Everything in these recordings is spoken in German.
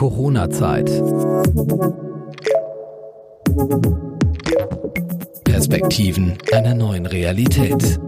Corona-Zeit. Perspektiven einer neuen Realität.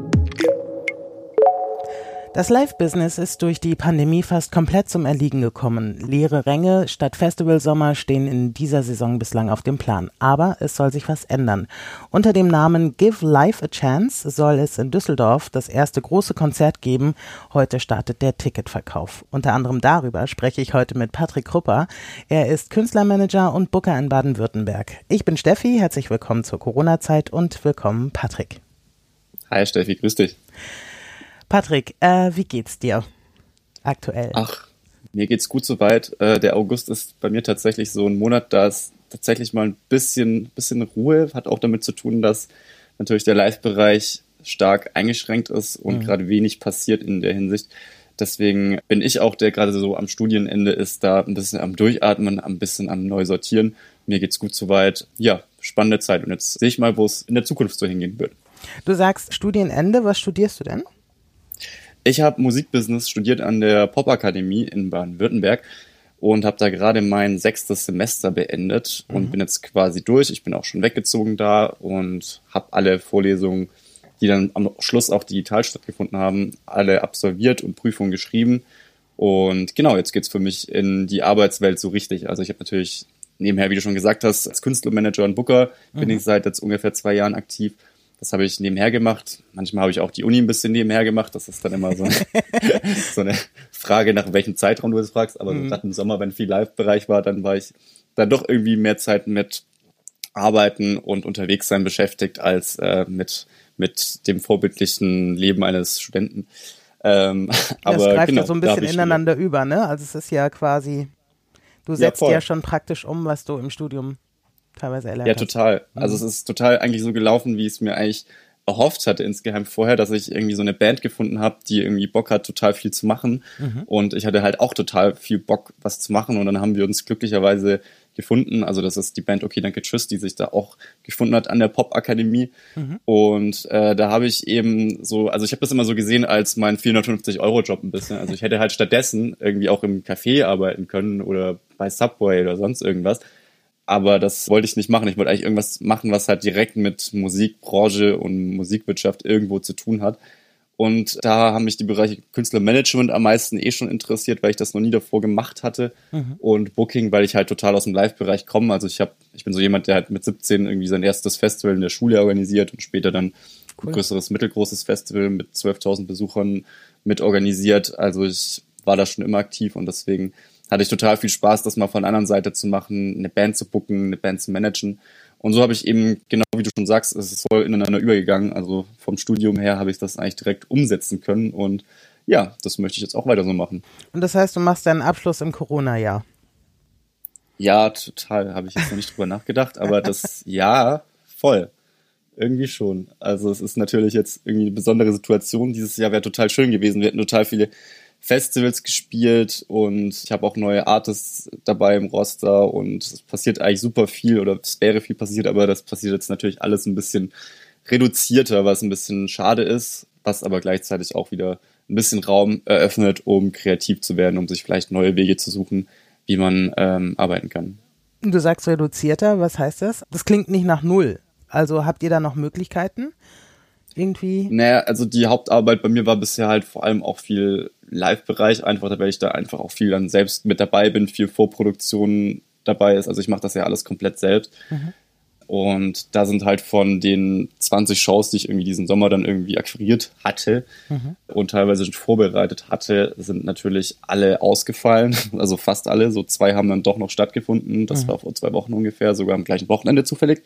Das Live-Business ist durch die Pandemie fast komplett zum Erliegen gekommen. Leere Ränge statt Festivalsommer stehen in dieser Saison bislang auf dem Plan. Aber es soll sich was ändern. Unter dem Namen Give Life a Chance soll es in Düsseldorf das erste große Konzert geben. Heute startet der Ticketverkauf. Unter anderem darüber spreche ich heute mit Patrick Krupper. Er ist Künstlermanager und Booker in Baden-Württemberg. Ich bin Steffi, herzlich willkommen zur Corona-Zeit und willkommen Patrick. Hi Steffi, grüß dich. Patrick, äh, wie geht's dir aktuell? Ach, mir geht's gut soweit. Äh, der August ist bei mir tatsächlich so ein Monat, da ist tatsächlich mal ein bisschen, bisschen Ruhe. Hat auch damit zu tun, dass natürlich der Live-Bereich stark eingeschränkt ist und mhm. gerade wenig passiert in der Hinsicht. Deswegen bin ich auch, der gerade so am Studienende ist, da ein bisschen am Durchatmen, ein bisschen am Neu-Sortieren. Mir geht's gut soweit. Ja, spannende Zeit. Und jetzt sehe ich mal, wo es in der Zukunft so hingehen wird. Du sagst Studienende. Was studierst du denn? Ich habe Musikbusiness studiert an der Popakademie in Baden-Württemberg und habe da gerade mein sechstes Semester beendet mhm. und bin jetzt quasi durch. Ich bin auch schon weggezogen da und habe alle Vorlesungen, die dann am Schluss auch digital stattgefunden haben, alle absolviert und Prüfungen geschrieben. Und genau, jetzt geht's für mich in die Arbeitswelt so richtig. Also ich habe natürlich nebenher, wie du schon gesagt hast, als Künstlermanager und Booker mhm. bin ich seit jetzt ungefähr zwei Jahren aktiv das habe ich nebenher gemacht. Manchmal habe ich auch die Uni ein bisschen nebenher gemacht. Das ist dann immer so, so eine Frage, nach welchem Zeitraum du es fragst. Aber mhm. gerade im Sommer, wenn viel Live-Bereich war, dann war ich dann doch irgendwie mehr Zeit mit Arbeiten und unterwegs sein beschäftigt als äh, mit, mit dem vorbildlichen Leben eines Studenten. Ähm, ja, aber das greift genau, ja so ein bisschen ineinander über, ne? Also es ist ja quasi, du setzt ja, ja schon praktisch um, was du im Studium teilweise erlernt Ja, total. Mhm. Also es ist total eigentlich so gelaufen, wie es mir eigentlich erhofft hatte insgeheim vorher, dass ich irgendwie so eine Band gefunden habe, die irgendwie Bock hat, total viel zu machen. Mhm. Und ich hatte halt auch total viel Bock, was zu machen. Und dann haben wir uns glücklicherweise gefunden. Also das ist die Band Okay, danke, tschüss, die sich da auch gefunden hat an der Pop-Akademie. Mhm. Und äh, da habe ich eben so, also ich habe das immer so gesehen als mein 450-Euro-Job ein bisschen. Also ich hätte halt stattdessen irgendwie auch im Café arbeiten können oder bei Subway oder sonst irgendwas. Aber das wollte ich nicht machen. Ich wollte eigentlich irgendwas machen, was halt direkt mit Musikbranche und Musikwirtschaft irgendwo zu tun hat. Und da haben mich die Bereiche Künstlermanagement am meisten eh schon interessiert, weil ich das noch nie davor gemacht hatte. Mhm. Und Booking, weil ich halt total aus dem Live-Bereich komme. Also ich habe, ich bin so jemand, der halt mit 17 irgendwie sein erstes Festival in der Schule organisiert und später dann cool. ein größeres, mittelgroßes Festival mit 12.000 Besuchern mit organisiert. Also ich war da schon immer aktiv und deswegen hatte ich total viel Spaß, das mal von der anderen Seite zu machen, eine Band zu booken, eine Band zu managen. Und so habe ich eben, genau wie du schon sagst, es ist voll ineinander übergegangen. Also vom Studium her habe ich das eigentlich direkt umsetzen können. Und ja, das möchte ich jetzt auch weiter so machen. Und das heißt, du machst deinen Abschluss im Corona-Jahr? Ja, total. Habe ich jetzt noch nicht drüber nachgedacht. Aber das ja, voll. Irgendwie schon. Also es ist natürlich jetzt irgendwie eine besondere Situation. Dieses Jahr wäre total schön gewesen. Wir hätten total viele Festivals gespielt und ich habe auch neue Artists dabei im Roster und es passiert eigentlich super viel oder es wäre viel passiert, aber das passiert jetzt natürlich alles ein bisschen reduzierter, was ein bisschen schade ist, was aber gleichzeitig auch wieder ein bisschen Raum eröffnet, um kreativ zu werden, um sich vielleicht neue Wege zu suchen, wie man ähm, arbeiten kann. Du sagst reduzierter, was heißt das? Das klingt nicht nach null. Also habt ihr da noch Möglichkeiten? Irgendwie? Naja, also die Hauptarbeit bei mir war bisher halt vor allem auch viel Live-Bereich, einfach weil ich da einfach auch viel dann selbst mit dabei bin, viel Vorproduktion dabei ist. Also ich mache das ja alles komplett selbst. Mhm. Und da sind halt von den 20 Shows, die ich irgendwie diesen Sommer dann irgendwie akquiriert hatte mhm. und teilweise schon vorbereitet hatte, sind natürlich alle ausgefallen. Also fast alle. So zwei haben dann doch noch stattgefunden. Das mhm. war vor zwei Wochen ungefähr, sogar am gleichen Wochenende zufällig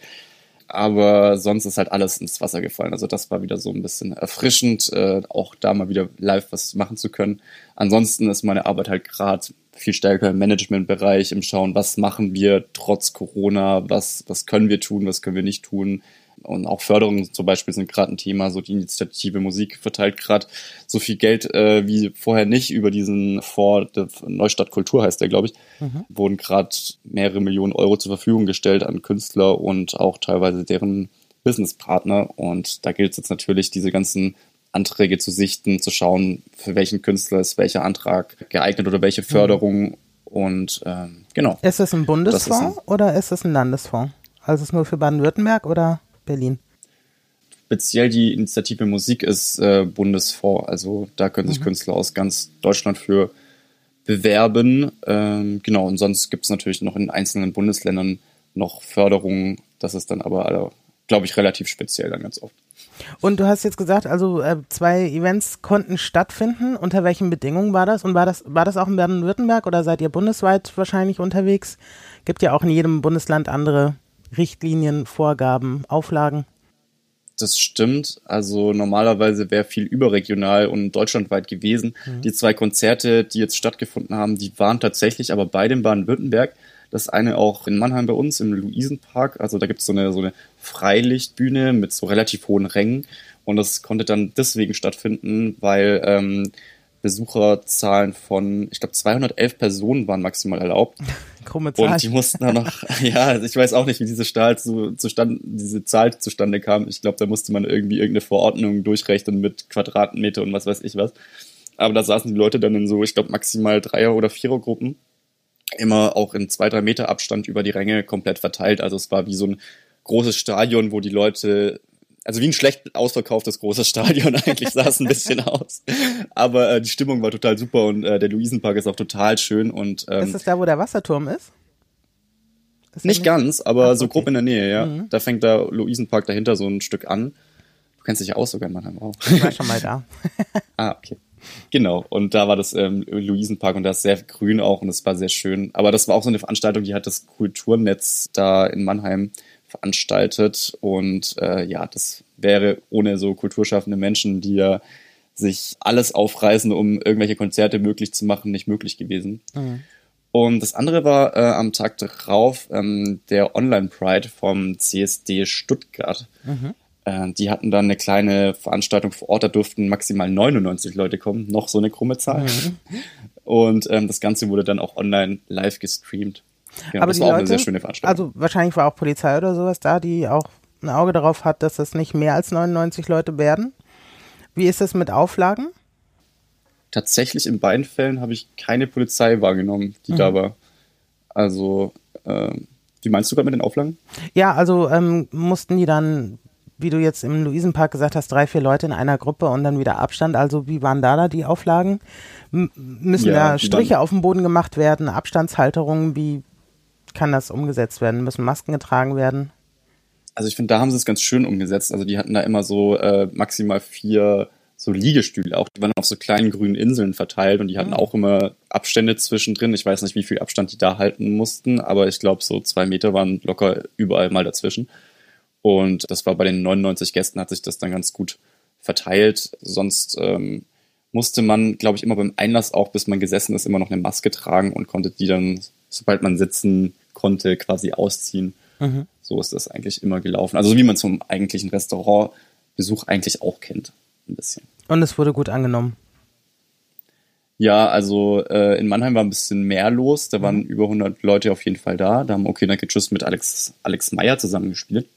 aber sonst ist halt alles ins Wasser gefallen. Also das war wieder so ein bisschen erfrischend, äh, auch da mal wieder live was machen zu können. Ansonsten ist meine Arbeit halt gerade viel stärker im Managementbereich, im Schauen, was machen wir trotz Corona, was, was können wir tun, was können wir nicht tun, und auch Förderungen zum Beispiel sind gerade ein Thema. So die Initiative Musik verteilt gerade so viel Geld äh, wie vorher nicht über diesen Fonds, Neustadt Kultur heißt der, glaube ich, mhm. wurden gerade mehrere Millionen Euro zur Verfügung gestellt an Künstler und auch teilweise deren Businesspartner. Und da gilt es jetzt natürlich, diese ganzen Anträge zu sichten, zu schauen, für welchen Künstler ist welcher Antrag geeignet oder welche mhm. Förderung. Mhm Und ähm, genau. Ist es ein Bundesfonds ist ein, oder ist es ein Landesfonds? Also ist es nur für Baden-Württemberg oder Berlin? Speziell die Initiative Musik ist äh, Bundesfonds. Also da können sich mhm. Künstler aus ganz Deutschland für bewerben. Ähm, genau, und sonst gibt es natürlich noch in einzelnen Bundesländern noch Förderungen. Das ist dann aber, glaube ich, relativ speziell dann ganz oft. Und du hast jetzt gesagt, also äh, zwei Events konnten stattfinden. Unter welchen Bedingungen war das? Und war das, war das auch in Baden-Württemberg oder seid ihr bundesweit wahrscheinlich unterwegs? Gibt ja auch in jedem Bundesland andere Richtlinien, Vorgaben, Auflagen. Das stimmt. Also normalerweise wäre viel überregional und deutschlandweit gewesen. Mhm. Die zwei Konzerte, die jetzt stattgefunden haben, die waren tatsächlich aber beide in Baden-Württemberg. Das eine auch in Mannheim bei uns im Luisenpark. Also da gibt es so eine, so eine Freilichtbühne mit so relativ hohen Rängen. Und das konnte dann deswegen stattfinden, weil ähm, Besucherzahlen von, ich glaube, 211 Personen waren maximal erlaubt. Krumme Zahl. Und die mussten dann noch, ja, also ich weiß auch nicht, wie diese Stahl zu, zustande, diese Zahl zustande kam. Ich glaube, da musste man irgendwie irgendeine Verordnung durchrechnen mit Quadratmeter und was weiß ich was. Aber da saßen die Leute dann in so, ich glaube, maximal Dreier- oder Vierergruppen immer auch in zwei, drei Meter Abstand über die Ränge komplett verteilt. Also es war wie so ein großes Stadion, wo die Leute, also wie ein schlecht ausverkauftes großes Stadion eigentlich sah es ein bisschen aus. Aber äh, die Stimmung war total super und äh, der Luisenpark ist auch total schön. Und, ähm, ist das da, wo der Wasserturm ist? ist nicht, nicht ganz, aber Ach, so grob in der Nähe, ja. Mhm. Da fängt der Luisenpark dahinter so ein Stück an. Du kennst dich ja auch sogar in Mannheim auch. Ich war schon mal da. ah, okay. Genau, und da war das ähm, Luisenpark und da ist sehr grün auch und es war sehr schön. Aber das war auch so eine Veranstaltung, die hat das Kulturnetz da in Mannheim veranstaltet. Und äh, ja, das wäre ohne so kulturschaffende Menschen, die ja sich alles aufreißen, um irgendwelche Konzerte möglich zu machen, nicht möglich gewesen. Mhm. Und das andere war äh, am Tag darauf ähm, der Online Pride vom CSD Stuttgart. Mhm. Äh, die hatten dann eine kleine Veranstaltung vor Ort, da durften maximal 99 Leute kommen, noch so eine krumme Zahl. Mhm. Und ähm, das Ganze wurde dann auch online live gestreamt. Genau, Aber das war Leute, auch eine sehr schöne Veranstaltung. Also wahrscheinlich war auch Polizei oder sowas da, die auch ein Auge darauf hat, dass es nicht mehr als 99 Leute werden. Wie ist es mit Auflagen? Tatsächlich in beiden Fällen habe ich keine Polizei wahrgenommen, die mhm. da war. Also, ähm, wie meinst du gerade mit den Auflagen? Ja, also ähm, mussten die dann wie du jetzt im Luisenpark gesagt hast, drei, vier Leute in einer Gruppe und dann wieder Abstand. Also wie waren da da die Auflagen? M müssen ja, da Striche auf dem Boden gemacht werden, Abstandshalterungen? Wie kann das umgesetzt werden? Müssen Masken getragen werden? Also ich finde, da haben sie es ganz schön umgesetzt. Also die hatten da immer so äh, maximal vier so Liegestühle auch. Die waren auf so kleinen grünen Inseln verteilt und die hatten mhm. auch immer Abstände zwischendrin. Ich weiß nicht, wie viel Abstand die da halten mussten, aber ich glaube, so zwei Meter waren locker überall mal dazwischen. Und das war bei den 99 Gästen, hat sich das dann ganz gut verteilt. Sonst ähm, musste man, glaube ich, immer beim Einlass auch, bis man gesessen ist, immer noch eine Maske tragen und konnte die dann, sobald man sitzen konnte, quasi ausziehen. Mhm. So ist das eigentlich immer gelaufen. Also wie man zum eigentlichen Restaurantbesuch eigentlich auch kennt. Ein bisschen. Und es wurde gut angenommen. Ja, also äh, in Mannheim war ein bisschen mehr los. Da waren mhm. über 100 Leute auf jeden Fall da. Da haben Okay Danke Tschüss mit Alex, Alex Meyer zusammengespielt.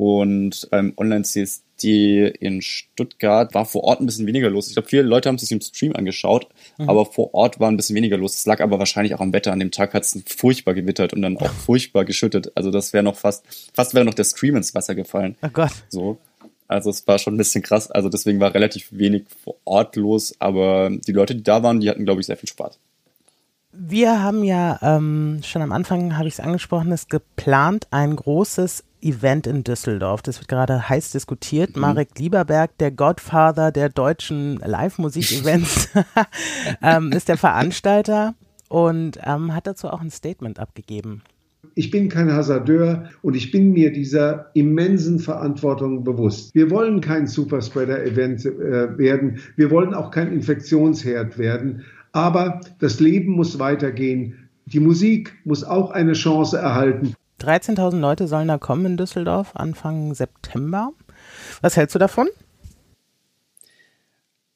Und beim Online-CSD in Stuttgart war vor Ort ein bisschen weniger los. Ich glaube, viele Leute haben sich im Stream angeschaut, mhm. aber vor Ort war ein bisschen weniger los. Das lag aber wahrscheinlich auch am Wetter. An dem Tag hat es furchtbar gewittert und dann auch furchtbar geschüttet. Also das wäre noch fast, fast wäre noch der Stream ins Wasser gefallen. Oh Gott. So. Also es war schon ein bisschen krass. Also deswegen war relativ wenig vor Ort los, aber die Leute, die da waren, die hatten, glaube ich, sehr viel Spaß. Wir haben ja ähm, schon am Anfang, habe ich es angesprochen, ist geplant, ein großes Event in Düsseldorf. Das wird gerade heiß diskutiert. Mhm. Marek Lieberberg, der Godfather der deutschen Live-Musik-Events, ähm, ist der Veranstalter und ähm, hat dazu auch ein Statement abgegeben. Ich bin kein Hasardeur und ich bin mir dieser immensen Verantwortung bewusst. Wir wollen kein Superspreader-Event äh, werden. Wir wollen auch kein Infektionsherd werden. Aber das Leben muss weitergehen. Die Musik muss auch eine Chance erhalten. 13.000 Leute sollen da kommen in Düsseldorf Anfang September. Was hältst du davon?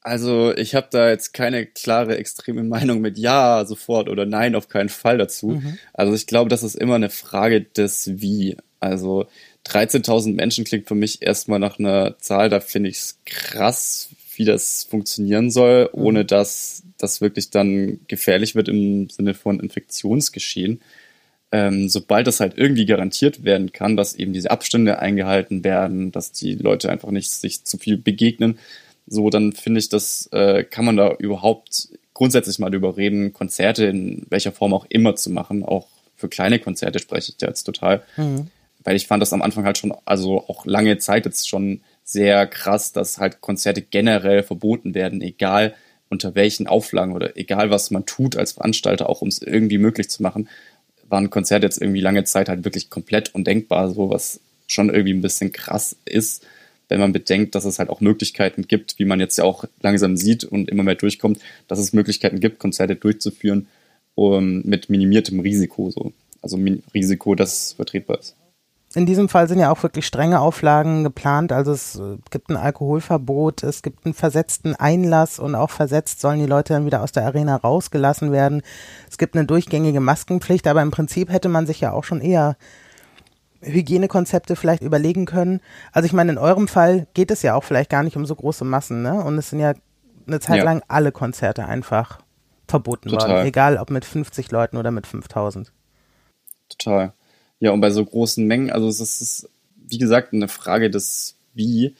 Also ich habe da jetzt keine klare extreme Meinung mit Ja sofort oder Nein auf keinen Fall dazu. Mhm. Also ich glaube, das ist immer eine Frage des Wie. Also 13.000 Menschen klingt für mich erstmal nach einer Zahl, da finde ich es krass, wie das funktionieren soll, mhm. ohne dass das wirklich dann gefährlich wird im Sinne von Infektionsgeschehen. Ähm, sobald das halt irgendwie garantiert werden kann, dass eben diese Abstände eingehalten werden, dass die Leute einfach nicht sich zu viel begegnen, so dann finde ich, das äh, kann man da überhaupt grundsätzlich mal drüber reden, Konzerte in welcher Form auch immer zu machen. Auch für kleine Konzerte spreche ich da jetzt total. Mhm. Weil ich fand das am Anfang halt schon, also auch lange Zeit jetzt schon sehr krass, dass halt Konzerte generell verboten werden, egal unter welchen Auflagen oder egal was man tut als Veranstalter, auch um es irgendwie möglich zu machen, waren Konzerte jetzt irgendwie lange Zeit halt wirklich komplett undenkbar, so was schon irgendwie ein bisschen krass ist, wenn man bedenkt, dass es halt auch Möglichkeiten gibt, wie man jetzt ja auch langsam sieht und immer mehr durchkommt, dass es Möglichkeiten gibt, Konzerte durchzuführen um, mit minimiertem Risiko, so. Also Risiko, das vertretbar ist. In diesem Fall sind ja auch wirklich strenge Auflagen geplant. Also es äh, gibt ein Alkoholverbot, es gibt einen versetzten Einlass und auch versetzt sollen die Leute dann wieder aus der Arena rausgelassen werden. Es gibt eine durchgängige Maskenpflicht, aber im Prinzip hätte man sich ja auch schon eher Hygienekonzepte vielleicht überlegen können. Also ich meine, in eurem Fall geht es ja auch vielleicht gar nicht um so große Massen, ne? Und es sind ja eine Zeit ja. lang alle Konzerte einfach verboten Total. worden, egal ob mit 50 Leuten oder mit 5000. Total. Ja, und bei so großen Mengen, also es ist, wie gesagt, eine Frage des Wie.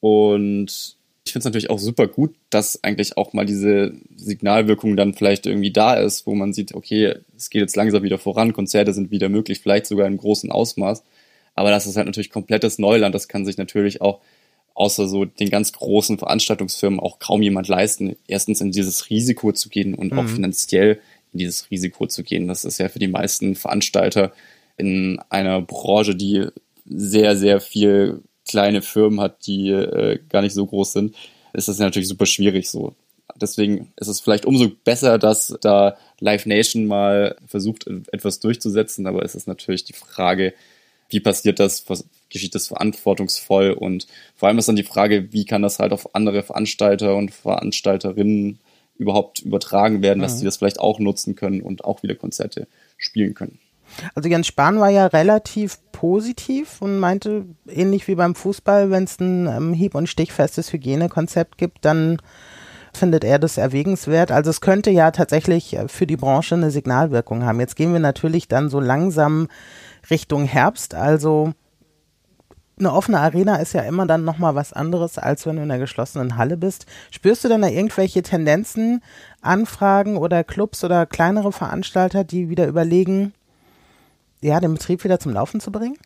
Und ich finde es natürlich auch super gut, dass eigentlich auch mal diese Signalwirkung dann vielleicht irgendwie da ist, wo man sieht, okay, es geht jetzt langsam wieder voran, Konzerte sind wieder möglich, vielleicht sogar in großem Ausmaß. Aber das ist halt natürlich komplettes Neuland. Das kann sich natürlich auch außer so den ganz großen Veranstaltungsfirmen auch kaum jemand leisten, erstens in dieses Risiko zu gehen und mhm. auch finanziell in dieses Risiko zu gehen. Das ist ja für die meisten Veranstalter in einer Branche, die sehr, sehr viel kleine Firmen hat, die äh, gar nicht so groß sind, ist das natürlich super schwierig so. Deswegen ist es vielleicht umso besser, dass da Live Nation mal versucht, etwas durchzusetzen, aber es ist natürlich die Frage, wie passiert das, geschieht das verantwortungsvoll und vor allem ist dann die Frage, wie kann das halt auf andere Veranstalter und Veranstalterinnen überhaupt übertragen werden, dass mhm. das vielleicht auch nutzen können und auch wieder Konzerte spielen können. Also Jens Spahn war ja relativ positiv und meinte, ähnlich wie beim Fußball, wenn es ein ähm, hieb- und stichfestes Hygienekonzept gibt, dann findet er das erwägenswert. Also es könnte ja tatsächlich äh, für die Branche eine Signalwirkung haben. Jetzt gehen wir natürlich dann so langsam Richtung Herbst. Also eine offene Arena ist ja immer dann nochmal was anderes, als wenn du in einer geschlossenen Halle bist. Spürst du denn da irgendwelche Tendenzen, Anfragen oder Clubs oder kleinere Veranstalter, die wieder überlegen, ja, den Betrieb wieder zum Laufen zu bringen?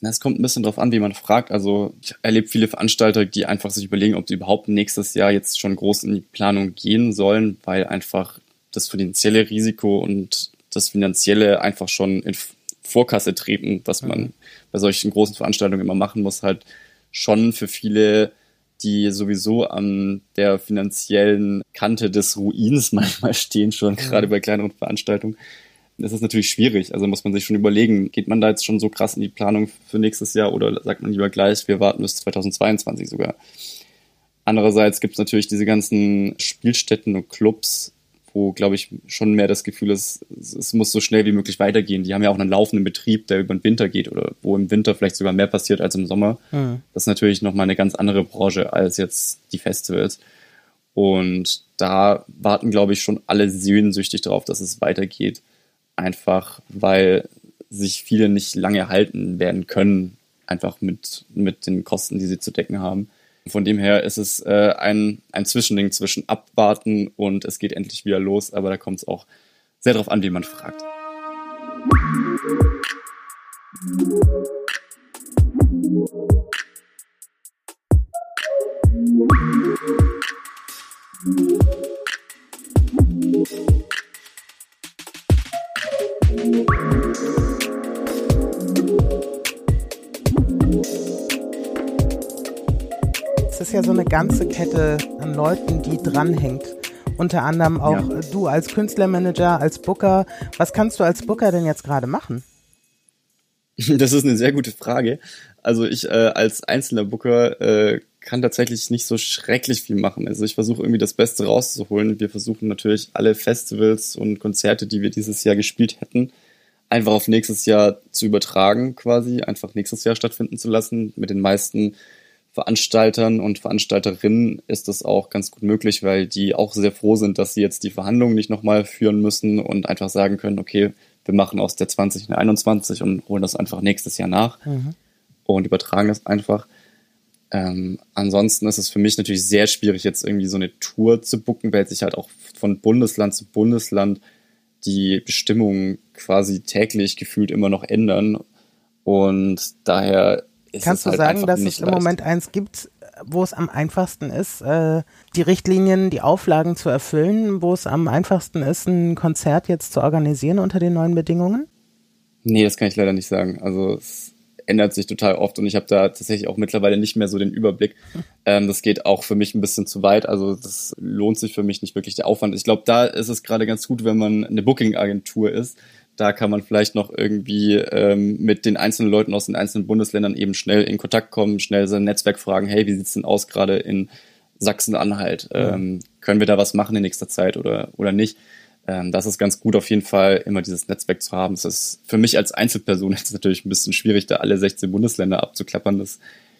Es kommt ein bisschen darauf an, wie man fragt. Also ich erlebe viele Veranstalter, die einfach sich überlegen, ob sie überhaupt nächstes Jahr jetzt schon groß in die Planung gehen sollen, weil einfach das finanzielle Risiko und das finanzielle einfach schon in Vorkasse treten, was man mhm. bei solchen großen Veranstaltungen immer machen muss, halt schon für viele, die sowieso an der finanziellen Kante des Ruins manchmal stehen, schon mhm. gerade bei kleineren Veranstaltungen, das ist natürlich schwierig. Also muss man sich schon überlegen, geht man da jetzt schon so krass in die Planung für nächstes Jahr oder sagt man lieber gleich, wir warten bis 2022 sogar. Andererseits gibt es natürlich diese ganzen Spielstätten und Clubs, wo, glaube ich, schon mehr das Gefühl ist, es muss so schnell wie möglich weitergehen. Die haben ja auch einen laufenden Betrieb, der über den Winter geht oder wo im Winter vielleicht sogar mehr passiert als im Sommer. Mhm. Das ist natürlich nochmal eine ganz andere Branche als jetzt die Festivals. Und da warten, glaube ich, schon alle sehnsüchtig darauf, dass es weitergeht einfach weil sich viele nicht lange halten werden können, einfach mit, mit den Kosten, die sie zu decken haben. Von dem her ist es äh, ein, ein Zwischending zwischen abwarten und es geht endlich wieder los, aber da kommt es auch sehr darauf an, wie man fragt. Ja so eine ganze Kette an Leuten, die dranhängt. Unter anderem auch ja. du als Künstlermanager, als Booker. Was kannst du als Booker denn jetzt gerade machen? Das ist eine sehr gute Frage. Also ich äh, als einzelner Booker äh, kann tatsächlich nicht so schrecklich viel machen. Also ich versuche irgendwie das Beste rauszuholen. Wir versuchen natürlich alle Festivals und Konzerte, die wir dieses Jahr gespielt hätten, einfach auf nächstes Jahr zu übertragen quasi, einfach nächstes Jahr stattfinden zu lassen. Mit den meisten Veranstaltern und Veranstalterinnen ist das auch ganz gut möglich, weil die auch sehr froh sind, dass sie jetzt die Verhandlungen nicht nochmal führen müssen und einfach sagen können, okay, wir machen aus der 20 eine 21 und holen das einfach nächstes Jahr nach mhm. und übertragen das einfach. Ähm, ansonsten ist es für mich natürlich sehr schwierig, jetzt irgendwie so eine Tour zu bucken, weil sich halt auch von Bundesland zu Bundesland die Bestimmungen quasi täglich gefühlt immer noch ändern. Und daher ist Kannst es halt du sagen, dass es im Moment eins gibt, wo es am einfachsten ist, äh, die Richtlinien, die Auflagen zu erfüllen, wo es am einfachsten ist, ein Konzert jetzt zu organisieren unter den neuen Bedingungen? Nee, das kann ich leider nicht sagen. Also es ändert sich total oft und ich habe da tatsächlich auch mittlerweile nicht mehr so den Überblick. Ähm, das geht auch für mich ein bisschen zu weit. Also das lohnt sich für mich nicht wirklich der Aufwand. Ich glaube, da ist es gerade ganz gut, wenn man eine Booking-Agentur ist. Da kann man vielleicht noch irgendwie ähm, mit den einzelnen Leuten aus den einzelnen Bundesländern eben schnell in Kontakt kommen, schnell sein Netzwerk fragen, hey, wie sieht's denn aus gerade in Sachsen-Anhalt? Ähm, können wir da was machen in nächster Zeit oder, oder nicht? Ähm, das ist ganz gut auf jeden Fall, immer dieses Netzwerk zu haben. Das ist für mich als Einzelperson jetzt natürlich ein bisschen schwierig, da alle 16 Bundesländer abzuklappern. Das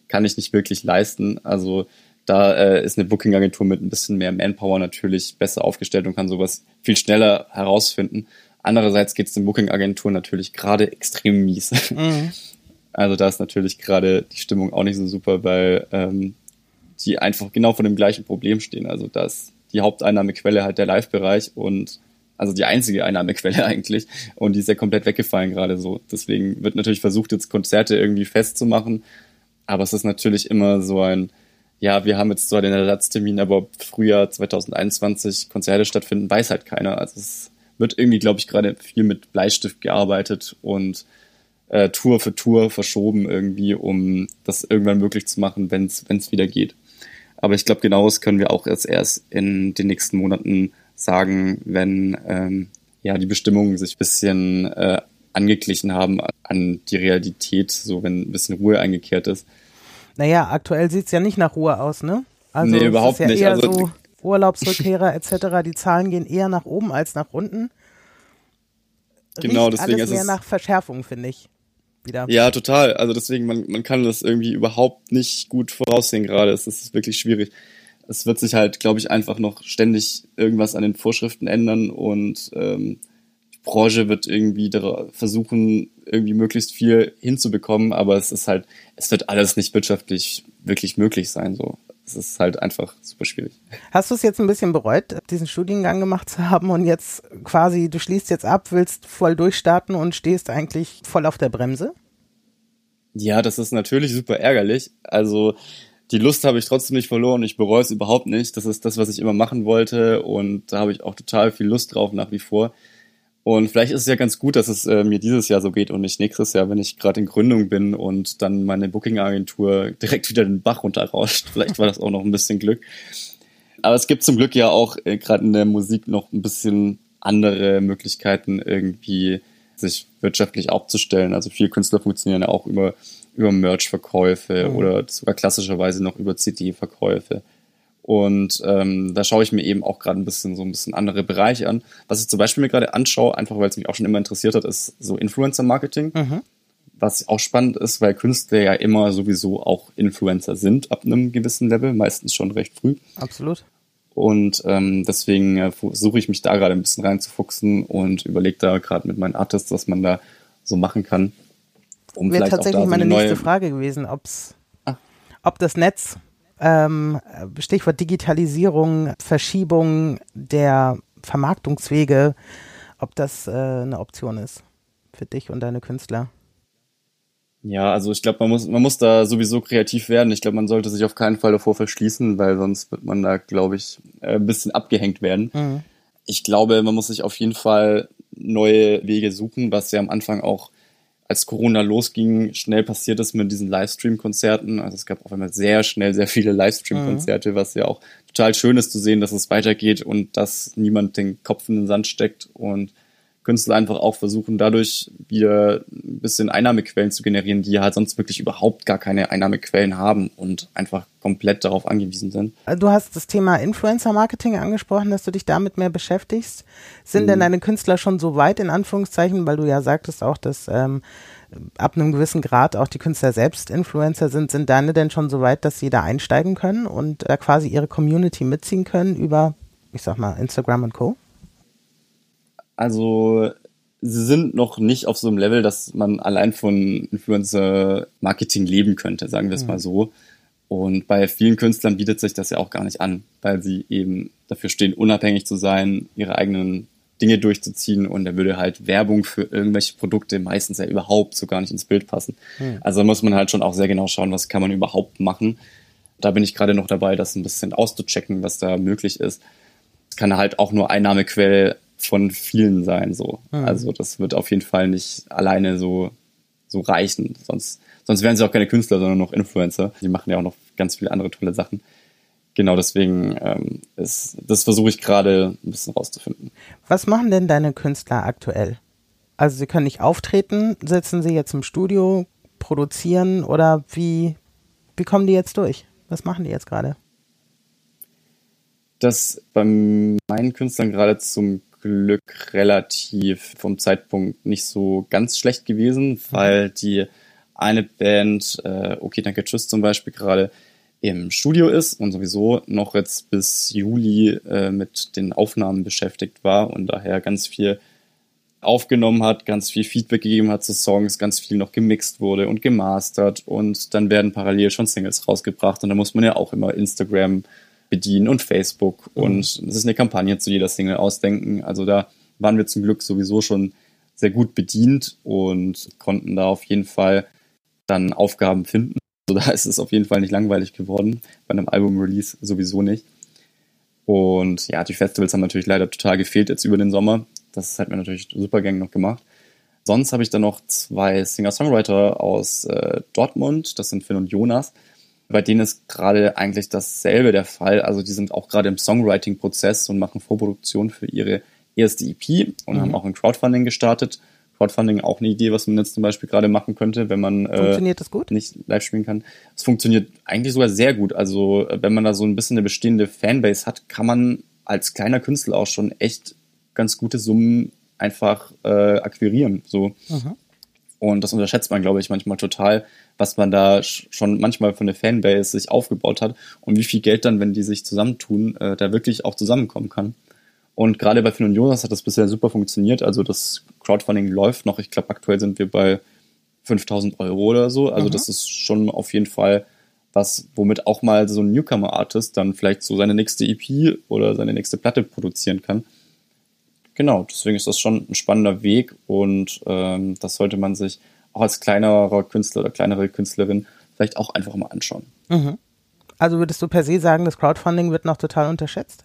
kann ich nicht wirklich leisten. Also da äh, ist eine Booking-Agentur mit ein bisschen mehr Manpower natürlich besser aufgestellt und kann sowas viel schneller herausfinden. Andererseits geht es den Booking-Agenturen natürlich gerade extrem mies. Mhm. Also da ist natürlich gerade die Stimmung auch nicht so super, weil ähm, die einfach genau vor dem gleichen Problem stehen. Also da ist die Haupteinnahmequelle halt der Live-Bereich und also die einzige Einnahmequelle eigentlich. Und die ist ja komplett weggefallen gerade so. Deswegen wird natürlich versucht, jetzt Konzerte irgendwie festzumachen. Aber es ist natürlich immer so ein, ja, wir haben jetzt zwar den Ersatztermin, aber Frühjahr 2021 Konzerte stattfinden, weiß halt keiner. Also es wird irgendwie, glaube ich, gerade viel mit Bleistift gearbeitet und äh, Tour für Tour verschoben irgendwie, um das irgendwann möglich zu machen, wenn es wieder geht. Aber ich glaube, genaues können wir auch erst erst in den nächsten Monaten sagen, wenn ähm, ja die Bestimmungen sich ein bisschen äh, angeglichen haben an die Realität, so wenn ein bisschen Ruhe eingekehrt ist. Naja, aktuell sieht es ja nicht nach Ruhe aus, ne? Also nee, überhaupt ja nicht. Eher also, so Urlaubsrückkehrer etc., die Zahlen gehen eher nach oben als nach unten. Genau, Riecht deswegen alles ist mehr es nach Verschärfung, finde ich. Wieder. Ja, total. Also deswegen, man, man kann das irgendwie überhaupt nicht gut voraussehen gerade. Es ist wirklich schwierig es wird sich halt, glaube ich, einfach noch ständig irgendwas an den Vorschriften ändern und ähm, die Branche wird irgendwie versuchen, irgendwie möglichst viel hinzubekommen, aber es ist halt, es wird alles nicht wirtschaftlich wirklich möglich sein. So. Es ist halt einfach super schwierig. Hast du es jetzt ein bisschen bereut, diesen Studiengang gemacht zu haben und jetzt quasi, du schließt jetzt ab, willst voll durchstarten und stehst eigentlich voll auf der Bremse? Ja, das ist natürlich super ärgerlich. Also die Lust habe ich trotzdem nicht verloren. Ich bereue es überhaupt nicht. Das ist das, was ich immer machen wollte und da habe ich auch total viel Lust drauf nach wie vor. Und vielleicht ist es ja ganz gut, dass es äh, mir dieses Jahr so geht und nicht nächstes Jahr, wenn ich gerade in Gründung bin und dann meine Booking-Agentur direkt wieder den Bach runterrauscht. Vielleicht war das auch noch ein bisschen Glück. Aber es gibt zum Glück ja auch äh, gerade in der Musik noch ein bisschen andere Möglichkeiten, irgendwie sich wirtschaftlich aufzustellen. Also viele Künstler funktionieren ja auch über über Merch-Verkäufe mhm. oder sogar klassischerweise noch über CD-Verkäufe. Und ähm, da schaue ich mir eben auch gerade ein bisschen so ein bisschen andere Bereiche an. Was ich zum Beispiel mir gerade anschaue, einfach weil es mich auch schon immer interessiert hat, ist so Influencer-Marketing. Mhm. Was auch spannend ist, weil Künstler ja immer sowieso auch Influencer sind ab einem gewissen Level, meistens schon recht früh. Absolut. Und ähm, deswegen äh, versuche ich mich da gerade ein bisschen reinzufuchsen und überlege da gerade mit meinen Artists, was man da so machen kann. Um Wäre tatsächlich meine nächste Frage gewesen, ob's, ah. ob das Netz, ähm, Stichwort Digitalisierung, Verschiebung der Vermarktungswege, ob das äh, eine Option ist für dich und deine Künstler. Ja, also ich glaube, man muss, man muss da sowieso kreativ werden. Ich glaube, man sollte sich auf keinen Fall davor verschließen, weil sonst wird man da, glaube ich, äh, ein bisschen abgehängt werden. Mhm. Ich glaube, man muss sich auf jeden Fall neue Wege suchen, was ja am Anfang auch als Corona losging, schnell passiert ist mit diesen Livestream-Konzerten. Also es gab auf einmal sehr schnell sehr viele Livestream-Konzerte, mhm. was ja auch total schön ist zu sehen, dass es weitergeht und dass niemand den Kopf in den Sand steckt und Künstler einfach auch versuchen, dadurch wieder ein bisschen Einnahmequellen zu generieren, die halt sonst wirklich überhaupt gar keine Einnahmequellen haben und einfach komplett darauf angewiesen sind. Du hast das Thema Influencer-Marketing angesprochen, dass du dich damit mehr beschäftigst. Sind mhm. denn deine Künstler schon so weit, in Anführungszeichen, weil du ja sagtest auch, dass ähm, ab einem gewissen Grad auch die Künstler selbst Influencer sind, sind deine denn schon so weit, dass sie da einsteigen können und da quasi ihre Community mitziehen können über, ich sag mal, Instagram und Co.? Also sie sind noch nicht auf so einem Level, dass man allein von Influencer-Marketing leben könnte, sagen wir es mhm. mal so. Und bei vielen Künstlern bietet sich das ja auch gar nicht an, weil sie eben dafür stehen, unabhängig zu sein, ihre eigenen Dinge durchzuziehen und da würde halt Werbung für irgendwelche Produkte meistens ja überhaupt so gar nicht ins Bild passen. Mhm. Also muss man halt schon auch sehr genau schauen, was kann man überhaupt machen. Da bin ich gerade noch dabei, das ein bisschen auszuchecken, was da möglich ist. Es kann halt auch nur Einnahmequelle von vielen sein, so. Mhm. Also das wird auf jeden Fall nicht alleine so, so reichen. Sonst, sonst wären sie auch keine Künstler, sondern noch Influencer. Die machen ja auch noch ganz viele andere tolle Sachen. Genau deswegen ähm, ist, das versuche ich gerade ein bisschen rauszufinden. Was machen denn deine Künstler aktuell? Also sie können nicht auftreten, sitzen sie jetzt im Studio, produzieren oder wie, wie kommen die jetzt durch? Was machen die jetzt gerade? Das bei meinen Künstlern gerade zum Glück relativ vom Zeitpunkt nicht so ganz schlecht gewesen, mhm. weil die eine Band, äh, Okay, danke, tschüss zum Beispiel gerade im Studio ist und sowieso noch jetzt bis Juli äh, mit den Aufnahmen beschäftigt war und daher ganz viel aufgenommen hat, ganz viel Feedback gegeben hat zu Songs, ganz viel noch gemixt wurde und gemastert und dann werden parallel schon Singles rausgebracht und da muss man ja auch immer Instagram bedienen und Facebook mhm. und es ist eine Kampagne zu jeder Single ausdenken. Also da waren wir zum Glück sowieso schon sehr gut bedient und konnten da auf jeden Fall dann Aufgaben finden. Also da ist es auf jeden Fall nicht langweilig geworden, bei einem Album-Release sowieso nicht. Und ja, die Festivals haben natürlich leider total gefehlt jetzt über den Sommer. Das hat mir natürlich super gang noch gemacht. Sonst habe ich dann noch zwei Singer-Songwriter aus äh, Dortmund, das sind Finn und Jonas. Bei denen ist gerade eigentlich dasselbe der Fall. Also die sind auch gerade im Songwriting-Prozess und machen Vorproduktion für ihre erste EP und mhm. haben auch ein Crowdfunding gestartet. Crowdfunding auch eine Idee, was man jetzt zum Beispiel gerade machen könnte, wenn man äh, funktioniert das gut? nicht live spielen kann. Es funktioniert eigentlich sogar sehr gut. Also wenn man da so ein bisschen eine bestehende Fanbase hat, kann man als kleiner Künstler auch schon echt ganz gute Summen einfach äh, akquirieren. So. Mhm. Und das unterschätzt man, glaube ich, manchmal total, was man da schon manchmal von der Fanbase sich aufgebaut hat und wie viel Geld dann, wenn die sich zusammentun, äh, da wirklich auch zusammenkommen kann. Und gerade bei Finn und Jonas hat das bisher super funktioniert. Also das Crowdfunding läuft noch. Ich glaube, aktuell sind wir bei 5000 Euro oder so. Also mhm. das ist schon auf jeden Fall was, womit auch mal so ein Newcomer-Artist dann vielleicht so seine nächste EP oder seine nächste Platte produzieren kann. Genau, deswegen ist das schon ein spannender Weg und ähm, das sollte man sich auch als kleinerer Künstler oder kleinere Künstlerin vielleicht auch einfach mal anschauen. Mhm. Also würdest du per se sagen, das Crowdfunding wird noch total unterschätzt?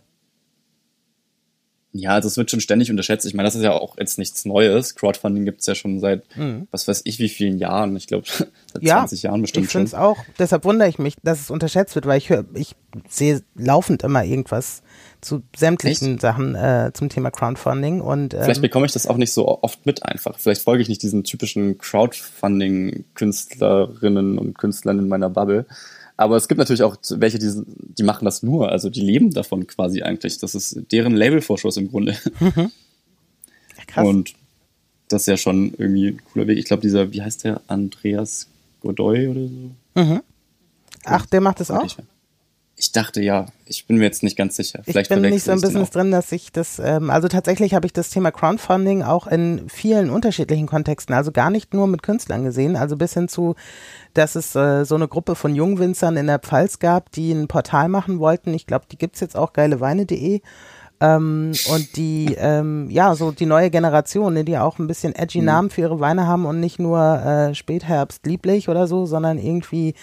Ja, also es wird schon ständig unterschätzt. Ich meine, das ist ja auch jetzt nichts Neues. Crowdfunding gibt es ja schon seit, mhm. was weiß ich, wie vielen Jahren. Ich glaube, seit ja, 20 Jahren bestimmt ich schon. Ich finde es auch. Deshalb wundere ich mich, dass es unterschätzt wird, weil ich höre, ich sehe laufend immer irgendwas zu sämtlichen Echt? Sachen äh, zum Thema Crowdfunding. Und, ähm, Vielleicht bekomme ich das auch nicht so oft mit einfach. Vielleicht folge ich nicht diesen typischen Crowdfunding-Künstlerinnen und Künstlern in meiner Bubble. Aber es gibt natürlich auch welche, die, die machen das nur, also die leben davon quasi eigentlich. Das ist deren Labelvorschuss im Grunde. Mhm. Ja, krass. Und das ist ja schon irgendwie ein cooler Weg. Ich glaube, dieser, wie heißt der, Andreas Godoy oder so? Mhm. Ach, der macht das auch? Ich dachte ja, ich bin mir jetzt nicht ganz sicher. Vielleicht ich bin nicht so ein Business drin, dass ich das, ähm, also tatsächlich habe ich das Thema Crowdfunding auch in vielen unterschiedlichen Kontexten, also gar nicht nur mit Künstlern gesehen, also bis hin zu, dass es äh, so eine Gruppe von Jungwinzern in der Pfalz gab, die ein Portal machen wollten. Ich glaube, die gibt's jetzt auch geileweine.de. Ähm, und die, ähm, ja, so die neue Generation, ne, die auch ein bisschen edgy mhm. Namen für ihre Weine haben und nicht nur äh, Spätherbst lieblich oder so, sondern irgendwie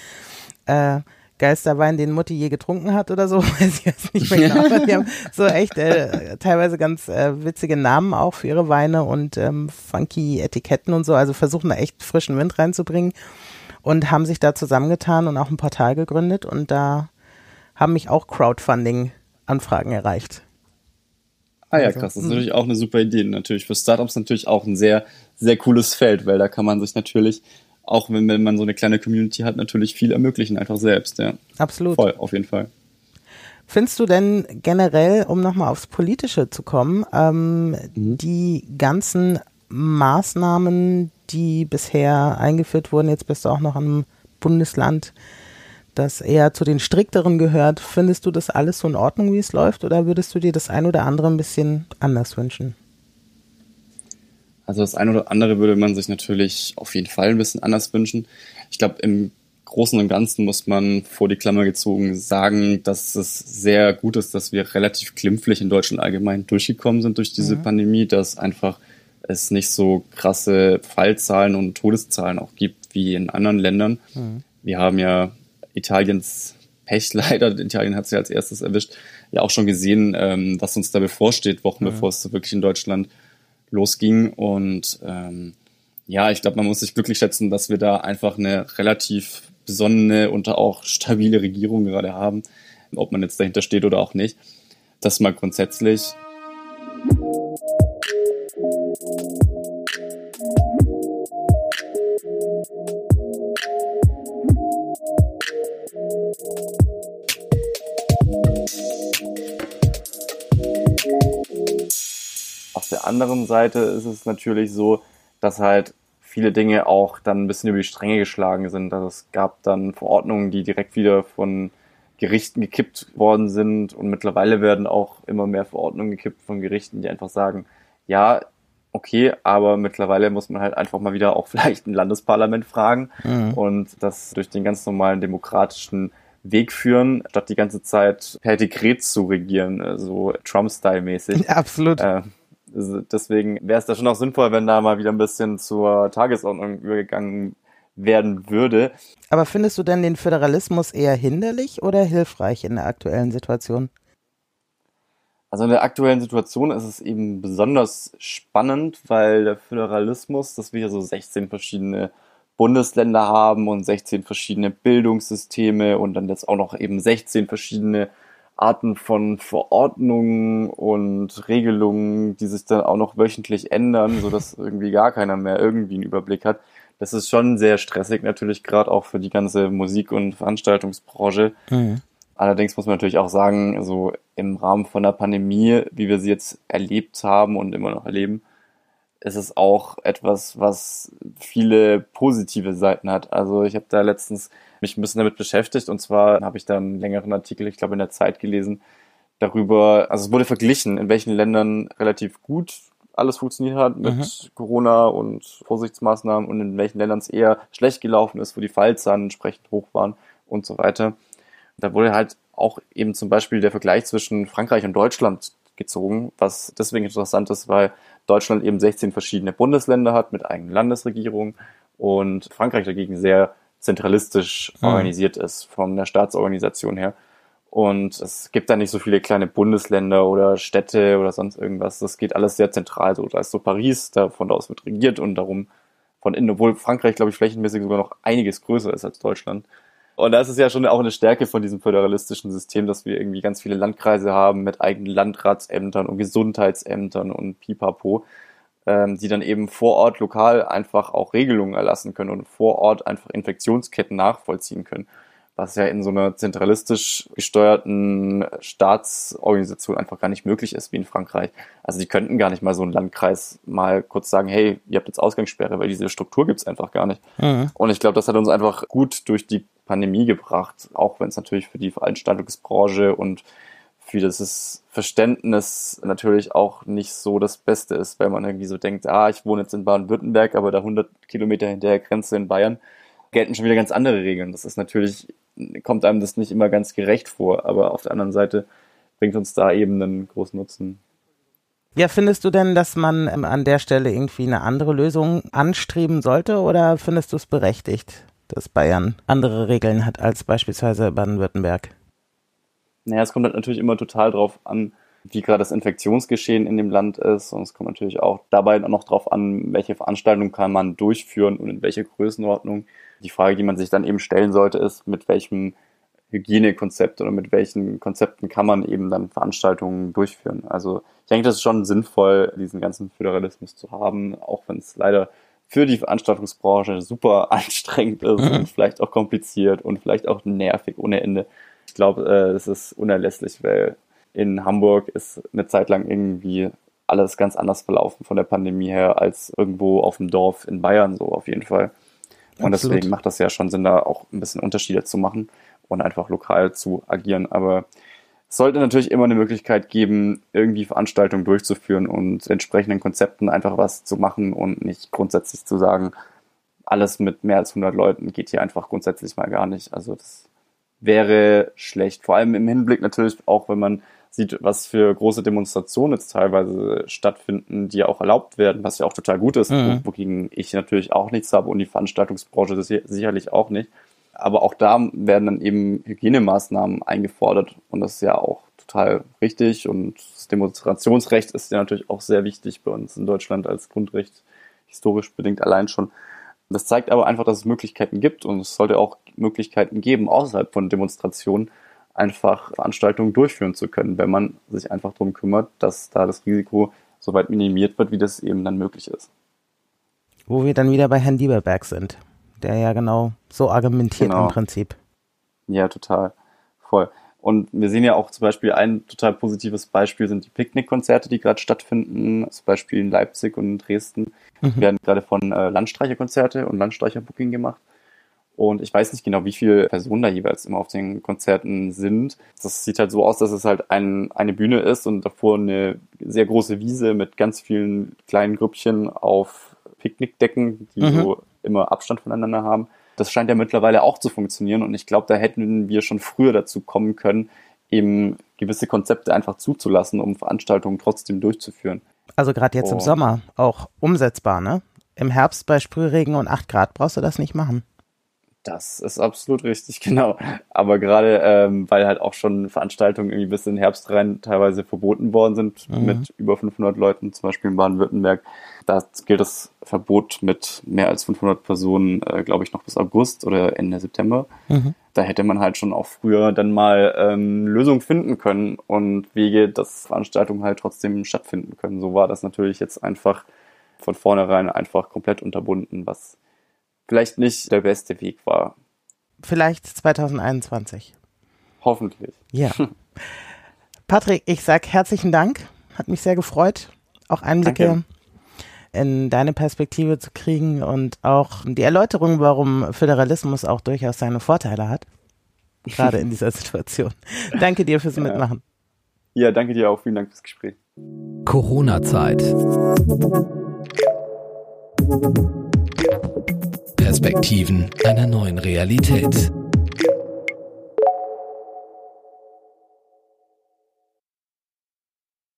äh, geilster Wein, den Mutti je getrunken hat oder so, weiß ich jetzt nicht mehr genau. Aber die haben so echt äh, teilweise ganz äh, witzige Namen auch für ihre Weine und ähm, funky Etiketten und so, also versuchen da echt frischen Wind reinzubringen und haben sich da zusammengetan und auch ein Portal gegründet und da haben mich auch Crowdfunding-Anfragen erreicht. Ah ja, also, krass. Das ist hm. natürlich auch eine super Idee. Natürlich für Startups natürlich auch ein sehr, sehr cooles Feld, weil da kann man sich natürlich, auch wenn, wenn man so eine kleine Community hat, natürlich viel ermöglichen, einfach selbst, ja. Absolut. Voll, auf jeden Fall. Findest du denn generell, um nochmal aufs Politische zu kommen, ähm, mhm. die ganzen Maßnahmen, die bisher eingeführt wurden, jetzt bist du auch noch im Bundesland, das eher zu den strikteren gehört. Findest du das alles so in Ordnung, wie es läuft, oder würdest du dir das ein oder andere ein bisschen anders wünschen? Also das ein oder andere würde man sich natürlich auf jeden Fall ein bisschen anders wünschen. Ich glaube, im Großen und Ganzen muss man vor die Klammer gezogen sagen, dass es sehr gut ist, dass wir relativ glimpflich in Deutschland allgemein durchgekommen sind durch diese mhm. Pandemie, dass einfach es nicht so krasse Fallzahlen und Todeszahlen auch gibt wie in anderen Ländern. Mhm. Wir haben ja Italiens Pech leider, Italien hat sie als erstes erwischt, ja auch schon gesehen, ähm, was uns da bevorsteht, Wochen mhm. bevor es wirklich in Deutschland losging. Und ähm, ja, ich glaube, man muss sich glücklich schätzen, dass wir da einfach eine relativ besonnene und auch stabile Regierung gerade haben, ob man jetzt dahinter steht oder auch nicht. Das mal grundsätzlich. Auf der anderen Seite ist es natürlich so, dass halt viele Dinge auch dann ein bisschen über die Stränge geschlagen sind. Also es gab dann Verordnungen, die direkt wieder von Gerichten gekippt worden sind und mittlerweile werden auch immer mehr Verordnungen gekippt von Gerichten, die einfach sagen, ja, okay, aber mittlerweile muss man halt einfach mal wieder auch vielleicht ein Landesparlament fragen mhm. und das durch den ganz normalen demokratischen Weg führen, statt die ganze Zeit per Dekret zu regieren, so Trump-Style-mäßig. Absolut. Äh, deswegen wäre es da schon auch sinnvoll, wenn da mal wieder ein bisschen zur Tagesordnung übergegangen werden würde. Aber findest du denn den Föderalismus eher hinderlich oder hilfreich in der aktuellen Situation? Also in der aktuellen Situation ist es eben besonders spannend, weil der Föderalismus, dass wir hier so 16 verschiedene Bundesländer haben und 16 verschiedene Bildungssysteme und dann jetzt auch noch eben 16 verschiedene Arten von Verordnungen und Regelungen, die sich dann auch noch wöchentlich ändern, so dass irgendwie gar keiner mehr irgendwie einen Überblick hat. Das ist schon sehr stressig natürlich, gerade auch für die ganze Musik- und Veranstaltungsbranche. Mhm. Allerdings muss man natürlich auch sagen, so im Rahmen von der Pandemie, wie wir sie jetzt erlebt haben und immer noch erleben, ist es auch etwas, was viele positive Seiten hat. Also ich habe da letztens mich ein bisschen damit beschäftigt und zwar habe ich da einen längeren Artikel, ich glaube in der Zeit gelesen, darüber, also es wurde verglichen, in welchen Ländern relativ gut alles funktioniert hat mit mhm. Corona und Vorsichtsmaßnahmen und in welchen Ländern es eher schlecht gelaufen ist, wo die Fallzahlen entsprechend hoch waren und so weiter. Da wurde halt auch eben zum Beispiel der Vergleich zwischen Frankreich und Deutschland gezogen, was deswegen interessant ist, weil Deutschland eben 16 verschiedene Bundesländer hat mit eigenen Landesregierungen und Frankreich dagegen sehr zentralistisch mhm. organisiert ist von der Staatsorganisation her. Und es gibt da nicht so viele kleine Bundesländer oder Städte oder sonst irgendwas. Das geht alles sehr zentral. So, da ist so Paris, da von da aus wird regiert und darum von innen, obwohl Frankreich, glaube ich, flächenmäßig sogar noch einiges größer ist als Deutschland. Und da ist ja schon auch eine Stärke von diesem föderalistischen System, dass wir irgendwie ganz viele Landkreise haben mit eigenen Landratsämtern und Gesundheitsämtern und Pipapo, ähm, die dann eben vor Ort lokal einfach auch Regelungen erlassen können und vor Ort einfach Infektionsketten nachvollziehen können. Was ja in so einer zentralistisch gesteuerten Staatsorganisation einfach gar nicht möglich ist wie in Frankreich. Also die könnten gar nicht mal so einen Landkreis mal kurz sagen, hey, ihr habt jetzt Ausgangssperre, weil diese Struktur gibt's einfach gar nicht. Mhm. Und ich glaube, das hat uns einfach gut durch die Pandemie gebracht, auch wenn es natürlich für die Veranstaltungsbranche und für das Verständnis natürlich auch nicht so das Beste ist, weil man irgendwie so denkt, ah, ich wohne jetzt in Baden-Württemberg, aber da 100 Kilometer hinter der Grenze in Bayern gelten schon wieder ganz andere Regeln. Das ist natürlich, kommt einem das nicht immer ganz gerecht vor, aber auf der anderen Seite bringt uns da eben einen großen Nutzen. Ja, findest du denn, dass man ähm, an der Stelle irgendwie eine andere Lösung anstreben sollte oder findest du es berechtigt? Dass Bayern andere Regeln hat als beispielsweise Baden-Württemberg? Naja, es kommt halt natürlich immer total drauf an, wie gerade das Infektionsgeschehen in dem Land ist. Und es kommt natürlich auch dabei noch drauf an, welche Veranstaltung kann man durchführen und in welche Größenordnung. Die Frage, die man sich dann eben stellen sollte, ist, mit welchem Hygienekonzept oder mit welchen Konzepten kann man eben dann Veranstaltungen durchführen. Also ich denke, das ist schon sinnvoll, diesen ganzen Föderalismus zu haben, auch wenn es leider für die Veranstaltungsbranche super anstrengend ist mhm. und vielleicht auch kompliziert und vielleicht auch nervig ohne Ende. Ich glaube, äh, es ist unerlässlich, weil in Hamburg ist eine Zeit lang irgendwie alles ganz anders verlaufen von der Pandemie her als irgendwo auf dem Dorf in Bayern so auf jeden Fall. Und Absolut. deswegen macht das ja schon Sinn, da auch ein bisschen Unterschiede zu machen und einfach lokal zu agieren. Aber sollte natürlich immer eine Möglichkeit geben, irgendwie Veranstaltungen durchzuführen und entsprechenden Konzepten einfach was zu machen und nicht grundsätzlich zu sagen, alles mit mehr als 100 Leuten geht hier einfach grundsätzlich mal gar nicht. Also das wäre schlecht. Vor allem im Hinblick natürlich auch, wenn man sieht, was für große Demonstrationen jetzt teilweise stattfinden, die ja auch erlaubt werden, was ja auch total gut ist, mhm. wogegen ich natürlich auch nichts habe und die Veranstaltungsbranche sicherlich auch nicht. Aber auch da werden dann eben Hygienemaßnahmen eingefordert und das ist ja auch total richtig und das Demonstrationsrecht ist ja natürlich auch sehr wichtig bei uns in Deutschland als Grundrecht, historisch bedingt allein schon. Das zeigt aber einfach, dass es Möglichkeiten gibt und es sollte auch Möglichkeiten geben, außerhalb von Demonstrationen einfach Veranstaltungen durchführen zu können, wenn man sich einfach darum kümmert, dass da das Risiko so weit minimiert wird, wie das eben dann möglich ist. Wo wir dann wieder bei Herrn Lieberberg sind der ja genau so argumentiert genau. im Prinzip. Ja, total. Voll. Und wir sehen ja auch zum Beispiel ein total positives Beispiel sind die Picknickkonzerte, die gerade stattfinden, zum Beispiel in Leipzig und in Dresden. Mhm. werden gerade von äh, Landstreicherkonzerte und Landstreicherbooking gemacht. Und ich weiß nicht genau, wie viele Personen da jeweils immer auf den Konzerten sind. Das sieht halt so aus, dass es halt ein, eine Bühne ist und davor eine sehr große Wiese mit ganz vielen kleinen Grüppchen auf Picknickdecken, die mhm. so immer Abstand voneinander haben. Das scheint ja mittlerweile auch zu funktionieren und ich glaube, da hätten wir schon früher dazu kommen können, eben gewisse Konzepte einfach zuzulassen, um Veranstaltungen trotzdem durchzuführen. Also gerade jetzt oh. im Sommer auch umsetzbar, ne? Im Herbst bei Sprühregen und 8 Grad brauchst du das nicht machen. Das ist absolut richtig, genau. Aber gerade, ähm, weil halt auch schon Veranstaltungen irgendwie bis in den Herbst rein teilweise verboten worden sind mhm. mit über 500 Leuten, zum Beispiel in Baden-Württemberg, da gilt das Verbot mit mehr als 500 Personen, äh, glaube ich, noch bis August oder Ende September. Mhm. Da hätte man halt schon auch früher dann mal ähm, Lösungen finden können und Wege, dass Veranstaltungen halt trotzdem stattfinden können. So war das natürlich jetzt einfach von vornherein einfach komplett unterbunden, was vielleicht nicht der beste Weg war. Vielleicht 2021. Hoffentlich. Ja. Patrick, ich sag herzlichen Dank. Hat mich sehr gefreut, auch Einblicke Danke. in deine Perspektive zu kriegen und auch die Erläuterung, warum Föderalismus auch durchaus seine Vorteile hat. Gerade in dieser Situation. Danke dir fürs Mitmachen. Ja, danke dir auch. Vielen Dank fürs Gespräch. Corona-Zeit. Perspektiven einer neuen Realität.